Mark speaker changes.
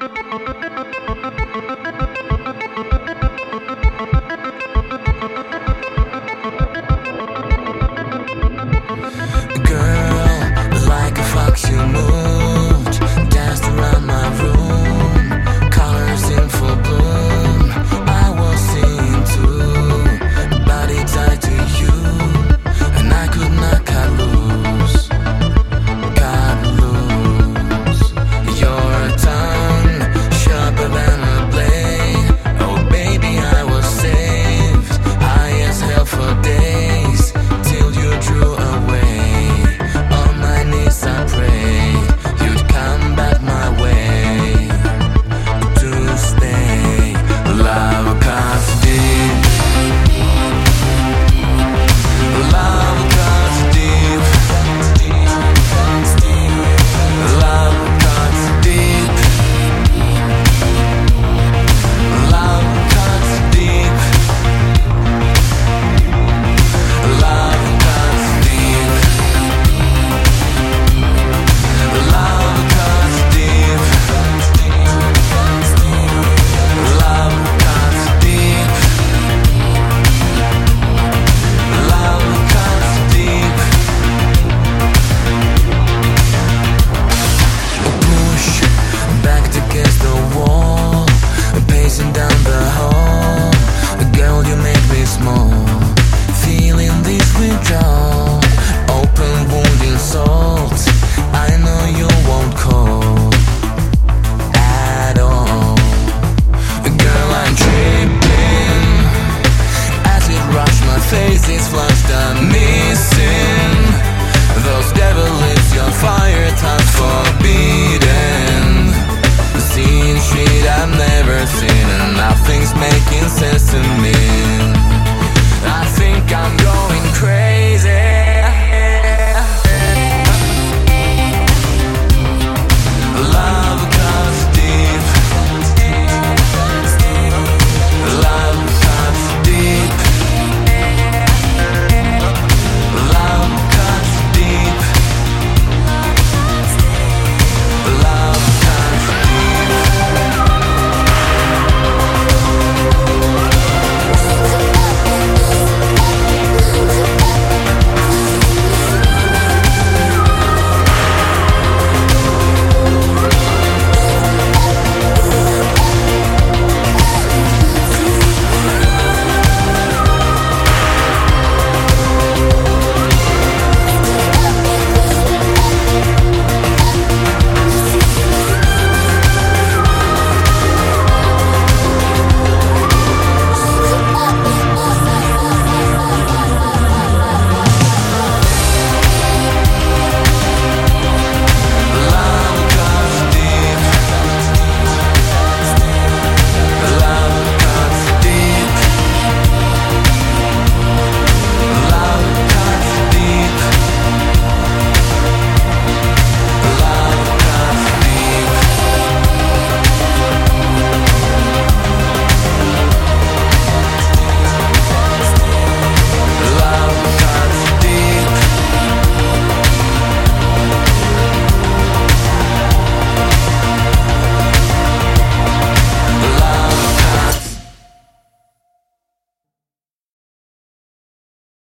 Speaker 1: Nothing's making sense to me. I think I'm going crazy.